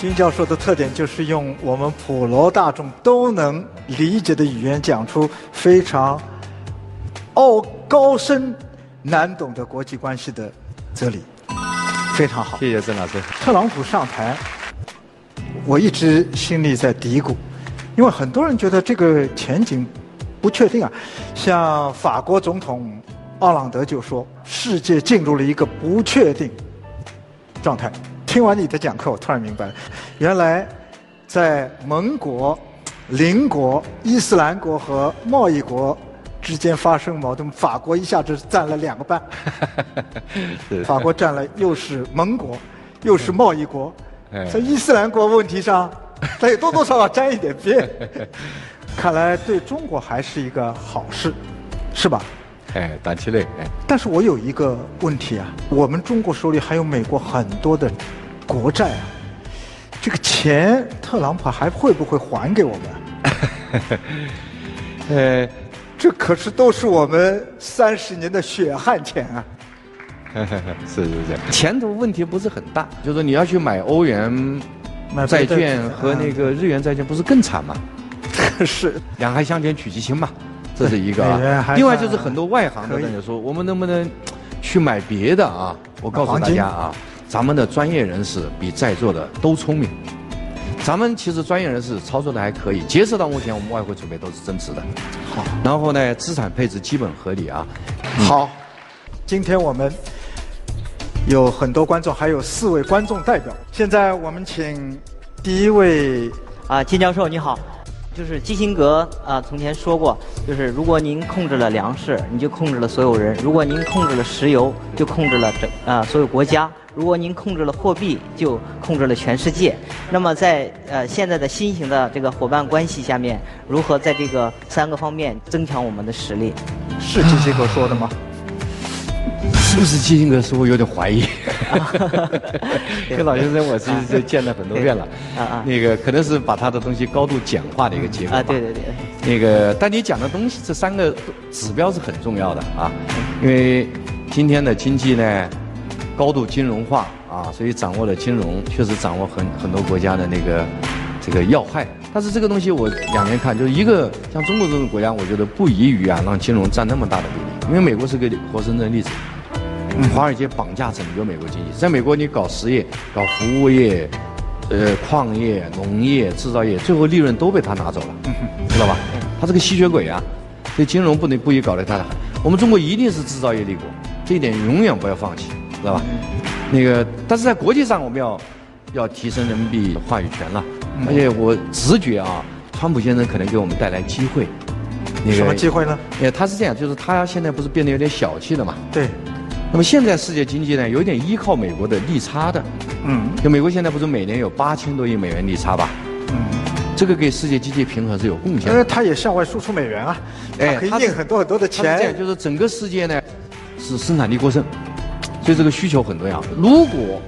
金教授的特点就是用我们普罗大众都能理解的语言讲出非常奥高深难懂的国际关系的哲理，非常好。谢谢郑老师。特朗普上台，我一直心里在嘀咕，因为很多人觉得这个前景不确定啊。像法国总统奥朗德就说：“世界进入了一个不确定状态。”听完你的讲课，我突然明白了，原来在盟国、邻国、伊斯兰国和贸易国之间发生矛盾，法国一下子占了两个半。法国占了又是盟国，又是贸易国，在伊斯兰国问题上，它也多多少少沾一点边。看来对中国还是一个好事，是吧？哎，短期内哎。但是我有一个问题啊，我们中国手里还有美国很多的。国债啊，这个钱特朗普还会不会还给我们？呃，这可是都是我们三十年的血汗钱啊！是 是是，前途问题不是很大，就是你要去买欧元债券和那个日元债券，不是更惨吗？是，两害相权取其轻嘛，这是一个啊。另外就是很多外行的人说，我们能不能去买别的啊？我告诉大家啊。咱们的专业人士比在座的都聪明，咱们其实专业人士操作的还可以。截止到目前，我们外汇储备都是增值的。好，然后呢，资产配置基本合理啊。好，今天我们有很多观众，还有四位观众代表。现在我们请第一位啊，金教授你好。就是基辛格啊，从前说过，就是如果您控制了粮食，你就控制了所有人；如果您控制了石油，就控制了整啊所有国家；如果您控制了货币，就控制了全世界。那么在呃现在的新型的这个伙伴关系下面，如何在这个三个方面增强我们的实力？是基辛格说的吗？是不是基辛格似乎有点怀疑。跟老先生，我是是见了很多遍了。啊啊。那个可能是把他的东西高度简化的一个结果。啊，对对对。那个，但你讲的东西，这三个指标是很重要的啊。因为今天的经济呢，高度金融化啊，所以掌握了金融，确实掌握很很多国家的那个这个要害。但是这个东西我两边看，就是一个像中国这种国家，我觉得不宜于啊让金融占那么大的比例，因为美国是个活生生的例子。华尔街绑架整个美国经济，在美国你搞实业、搞服务业、呃矿业、农业、制造业，最后利润都被他拿走了，知道吧？他是个吸血鬼啊！所以金融不能不宜搞得太大。我们中国一定是制造业立国，这一点永远不要放弃，知道吧？那个，但是在国际上我们要要提升人民币话语权了，而且我直觉啊，川普先生可能给我们带来机会。什么机会呢？呃，他是这样，就是他现在不是变得有点小气了嘛？对。那么现在世界经济呢，有点依靠美国的利差的，嗯，就美国现在不是每年有八千多亿美元利差吧，嗯，这个给世界经济平衡是有贡献的。因为它也向外输出美元啊，哎，可以印很多很多的钱。这样，就是整个世界呢是生产力过剩，所以这个需求很重要。如果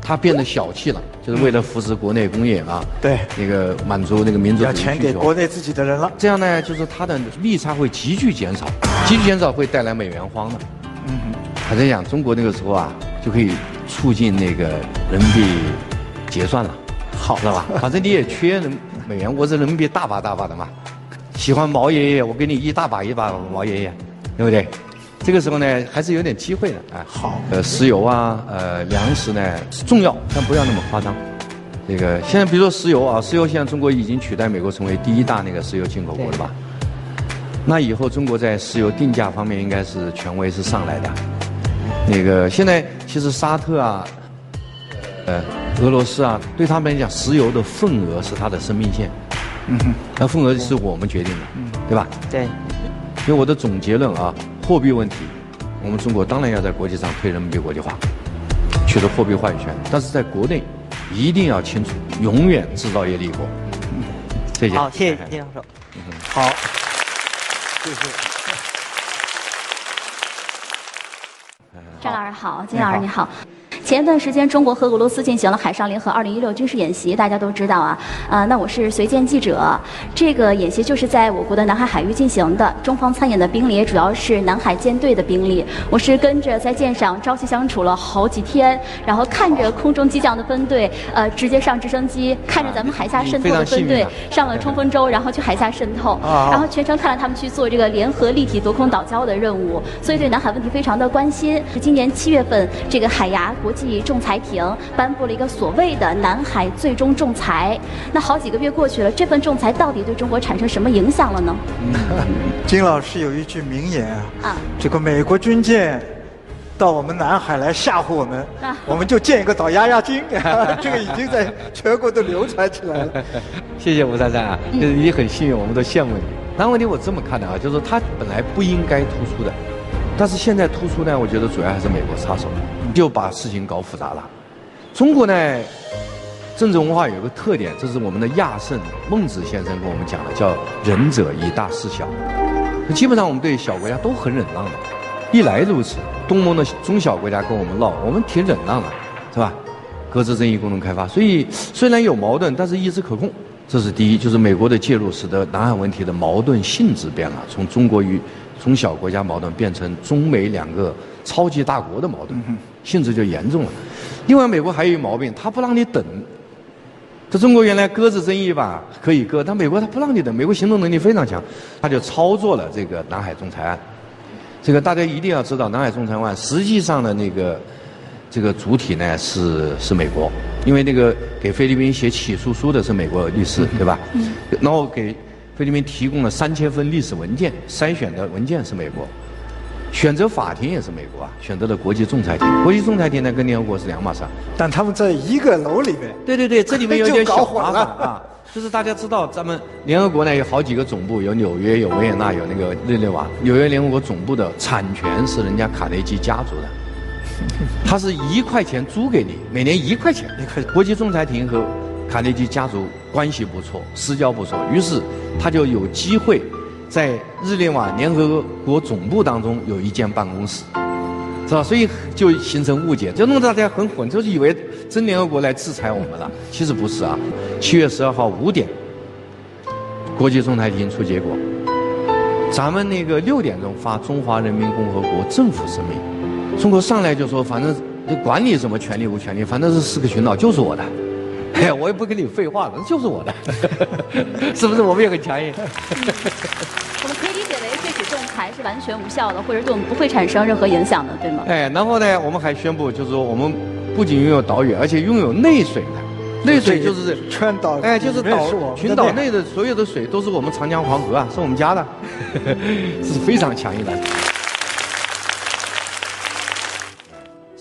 它变得小气了，就是为了扶持国内工业啊，对，那个满足那个民族的需求。钱给国内自己的人了。这样呢，就是它的利差会急剧减少，急剧减少会带来美元荒的。嗯。他在讲中国那个时候啊，就可以促进那个人民币结算了，好，知道吧？反正你也缺人美元，我这人民币大把大把的嘛。喜欢毛爷爷，我给你一大把一把毛爷爷，对不对？这个时候呢，还是有点机会的，啊。好。呃，石油啊，呃，粮食呢重要，但不要那么夸张。这个现在比如说石油啊，石油现在中国已经取代美国成为第一大那个石油进口国了吧？那以后中国在石油定价方面应该是权威是上来的。那个现在其实沙特啊，呃，俄罗斯啊，对他们来讲，石油的份额是它的生命线，嗯哼，那份额是我们决定的，嗯，对吧？对。所以我的总结论啊，货币问题，我们中国当然要在国际上推人民币国际化，取得货币话语权，但是在国内一定要清楚，永远制造业立国。谢谢。好，谢谢金教授。嗯，好，谢谢。张老师好，金老师你好。前一段时间，中国和俄罗斯进行了海上联合2016军事演习，大家都知道啊。啊，那我是随舰记者，这个演习就是在我国的南海海域进行的。中方参演的兵力也主要是南海舰队的兵力。我是跟着在舰上朝夕相处了好几天，然后看着空中机降的分队，呃，直接上直升机，看着咱们海下渗透的分队上了冲锋舟，然后去海下渗透，然后全程看着他们去做这个联合立体夺空岛礁的任务，所以对南海问题非常的关心。今年七月份，这个海牙国际仲裁庭颁布了一个所谓的南海最终仲裁。那好几个月过去了，这份仲裁到底对中国产生什么影响了呢？金老师有一句名言啊，这个美国军舰到我们南海来吓唬我们，我们就建一个岛压压惊。这个已经在全国都流传起来了。谢谢吴珊珊啊，就是你很幸运，我们都羡慕你。南海问题我这么看的啊，就是它本来不应该突出的。但是现在突出呢，我觉得主要还是美国插手，就把事情搞复杂了。中国呢，政治文化有个特点，这是我们的亚圣孟子先生跟我们讲的，叫仁者以大事小。基本上我们对小国家都很忍让的，历来如此。东盟的中小国家跟我们闹，我们挺忍让的，是吧？各自争议，共同开发。所以虽然有矛盾，但是一直可控。这是第一，就是美国的介入使得南海问题的矛盾性质变了，从中国与从小国家矛盾变成中美两个超级大国的矛盾，性质就严重了。另外，美国还有一毛病，他不让你等。这中国原来搁置争议吧，可以搁，但美国他不让你等。美国行动能力非常强，他就操作了这个南海仲裁案。这个大家一定要知道，南海仲裁案实际上的那个这个主体呢是是美国，因为那个给菲律宾写起诉书的是美国律师，对吧？然后给。菲律宾提供了三千份历史文件，筛选的文件是美国，选择法庭也是美国啊，选择了国际仲裁庭。国际仲裁庭呢跟联合国是两码事。但他们在一个楼里面。对对对，这里面有点小麻烦啊。就是大家知道，咱们联合国呢有好几个总部，有纽约、有维也纳、有那个日内瓦。纽约联合国总部的产权是人家卡内基家族的，他是一块钱租给你，每年一块钱。国际仲裁庭和卡内基家族关系不错，私交不错，于是。他就有机会在日内瓦联合国总部当中有一间办公室，是吧？所以就形成误解，就弄得大家很混，就是以为真联合国来制裁我们了。其实不是啊。七月十二号五点，国际仲裁庭出结果，咱们那个六点钟发《中华人民共和国政府声明》，中国上来就说，反正就管你什么权利无权利，反正是四个群岛就是我的。哎，我也不跟你废话了，就是我的，是不是？我们也很强硬。我们可以理解为这起仲裁是完全无效的，或者对我们不会产生任何影响的，对吗？哎，然后呢，我们还宣布，就是说我们不仅拥有岛屿，而且拥有内水的。内水就是全岛，哎，就是岛群岛内的所有的水都是我们长江黄河啊，是我们家的，是非常强硬的。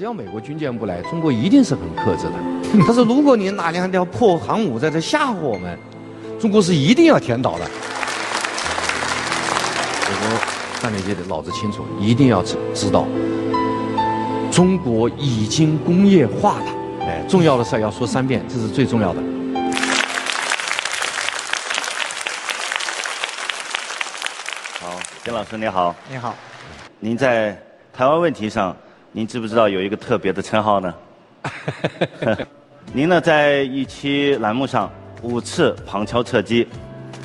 只要美国军舰不来，中国一定是很克制的。他说如果你哪两条破航母在这吓唬我们，中国是一定要填岛的。美国战略界的脑子清楚，一定要知知道，中国已经工业化了。哎，重要的事要说三遍，这是最重要的。好，金老师你好。你好。您在台湾问题上。您知不知道有一个特别的称号呢？您呢，在一期栏目上五次旁敲侧击，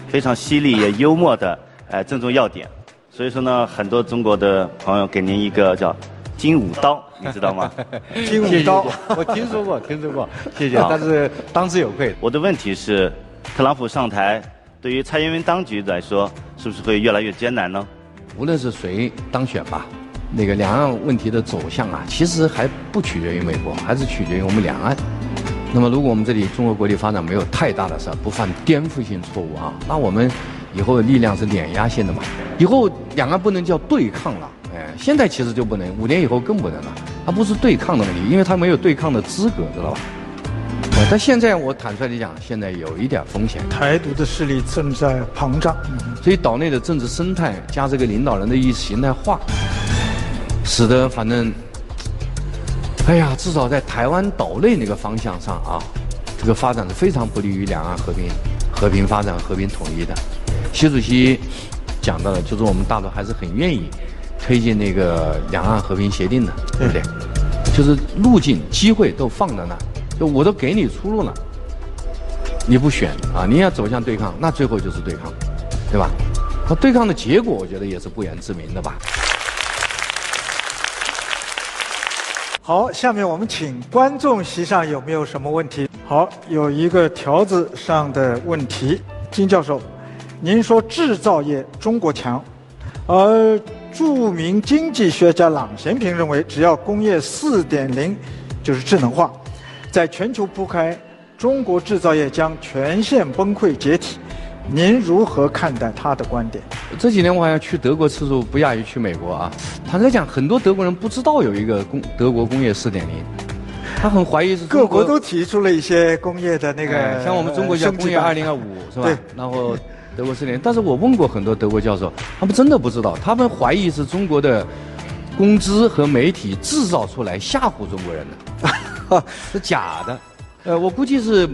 非常犀利也幽默的，哎，正中要点。所以说呢，很多中国的朋友给您一个叫“金武刀”，你知道吗？金武刀，我听说过，听说过，谢谢。但是当之有愧。我的问题是，特朗普上台，对于蔡英文当局来说，是不是会越来越艰难呢？无论是谁当选吧。那个两岸问题的走向啊，其实还不取决于美国，还是取决于我们两岸。那么，如果我们这里中国国力发展没有太大的事儿，不犯颠覆性错误啊，那我们以后的力量是碾压性的嘛。以后两岸不能叫对抗了，哎，现在其实就不能，五年以后更不能了。它不是对抗的问题，因为它没有对抗的资格，知道吧？但现在我坦率地讲，现在有一点风险。台独的势力正在膨胀，所以岛内的政治生态加这个领导人的意识形态化。使得反正，哎呀，至少在台湾岛内那个方向上啊，这个发展是非常不利于两岸和平、和平发展、和平统一的。习主席讲到了，就是我们大陆还是很愿意推进那个两岸和平协定的，对不对？就是路径、机会都放在那，就我都给你出路了，你不选啊，你要走向对抗，那最后就是对抗，对吧？那对抗的结果，我觉得也是不言自明的吧。好，下面我们请观众席上有没有什么问题？好，有一个条子上的问题，金教授，您说制造业中国强，而著名经济学家郎咸平认为，只要工业四点零就是智能化，在全球铺开，中国制造业将全线崩溃解体。您如何看待他的观点？这几年我好像去德国次数不亚于去美国啊。坦率讲，很多德国人不知道有一个工德国工业四点零，他很怀疑是各国都提出了一些工业的那个，像我们中国叫工业二零二五 是吧？对。然后德国四点，但是我问过很多德国教授，他们真的不知道，他们怀疑是中国的工资和媒体制造出来吓唬中国人的，是假的。呃，我估计是。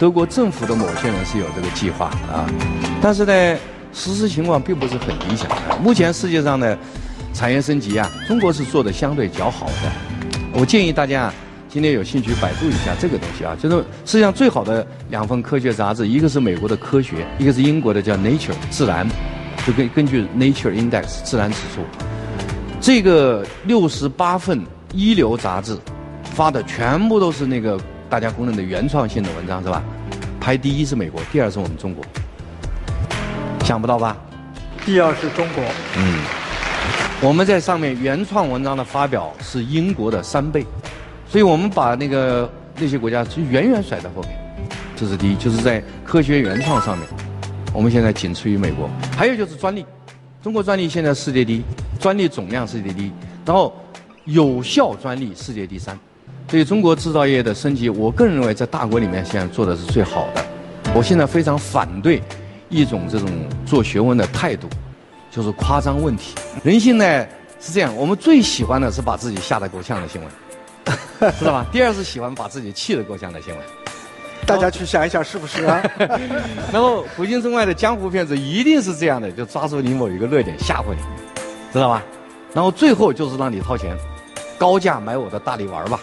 德国政府的某些人是有这个计划啊，但是呢，实施情况并不是很理想。目前世界上的产业升级啊，中国是做的相对较好的。我建议大家今天有兴趣百度一下这个东西啊，就是世界上最好的两份科学杂志，一个是美国的科学，一个是英国的叫 Nature 自然，就根根据 Nature Index 自然指数，这个六十八份一流杂志发的全部都是那个。大家公认的原创性的文章是吧？排第一是美国，第二是我们中国，想不到吧？第二是中国。嗯，我们在上面原创文章的发表是英国的三倍，所以我们把那个那些国家就远远甩在后面。这是第一，就是在科学原创上面，我们现在仅次于美国。还有就是专利，中国专利现在世界第一，专利总量世界第一，然后有效专利世界第三。所以中国制造业的升级，我个人认为在大国里面现在做的是最好的。我现在非常反对一种这种做学问的态度，就是夸张问题。人性呢是这样，我们最喜欢的是把自己吓得够呛的新闻，知道吧？第二是喜欢把自己气得够呛的新闻。大家去想一想是不是啊？然后古今中外的江湖骗子一定是这样的，就抓住你某一个热点吓唬你，知道吧？然后最后就是让你掏钱，高价买我的大力丸吧。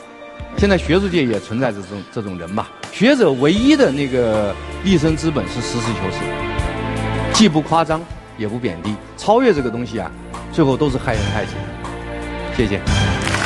现在学术界也存在这种这种人吧？学者唯一的那个立身之本是实事求是，既不夸张也不贬低，超越这个东西啊，最后都是害人害己。谢谢。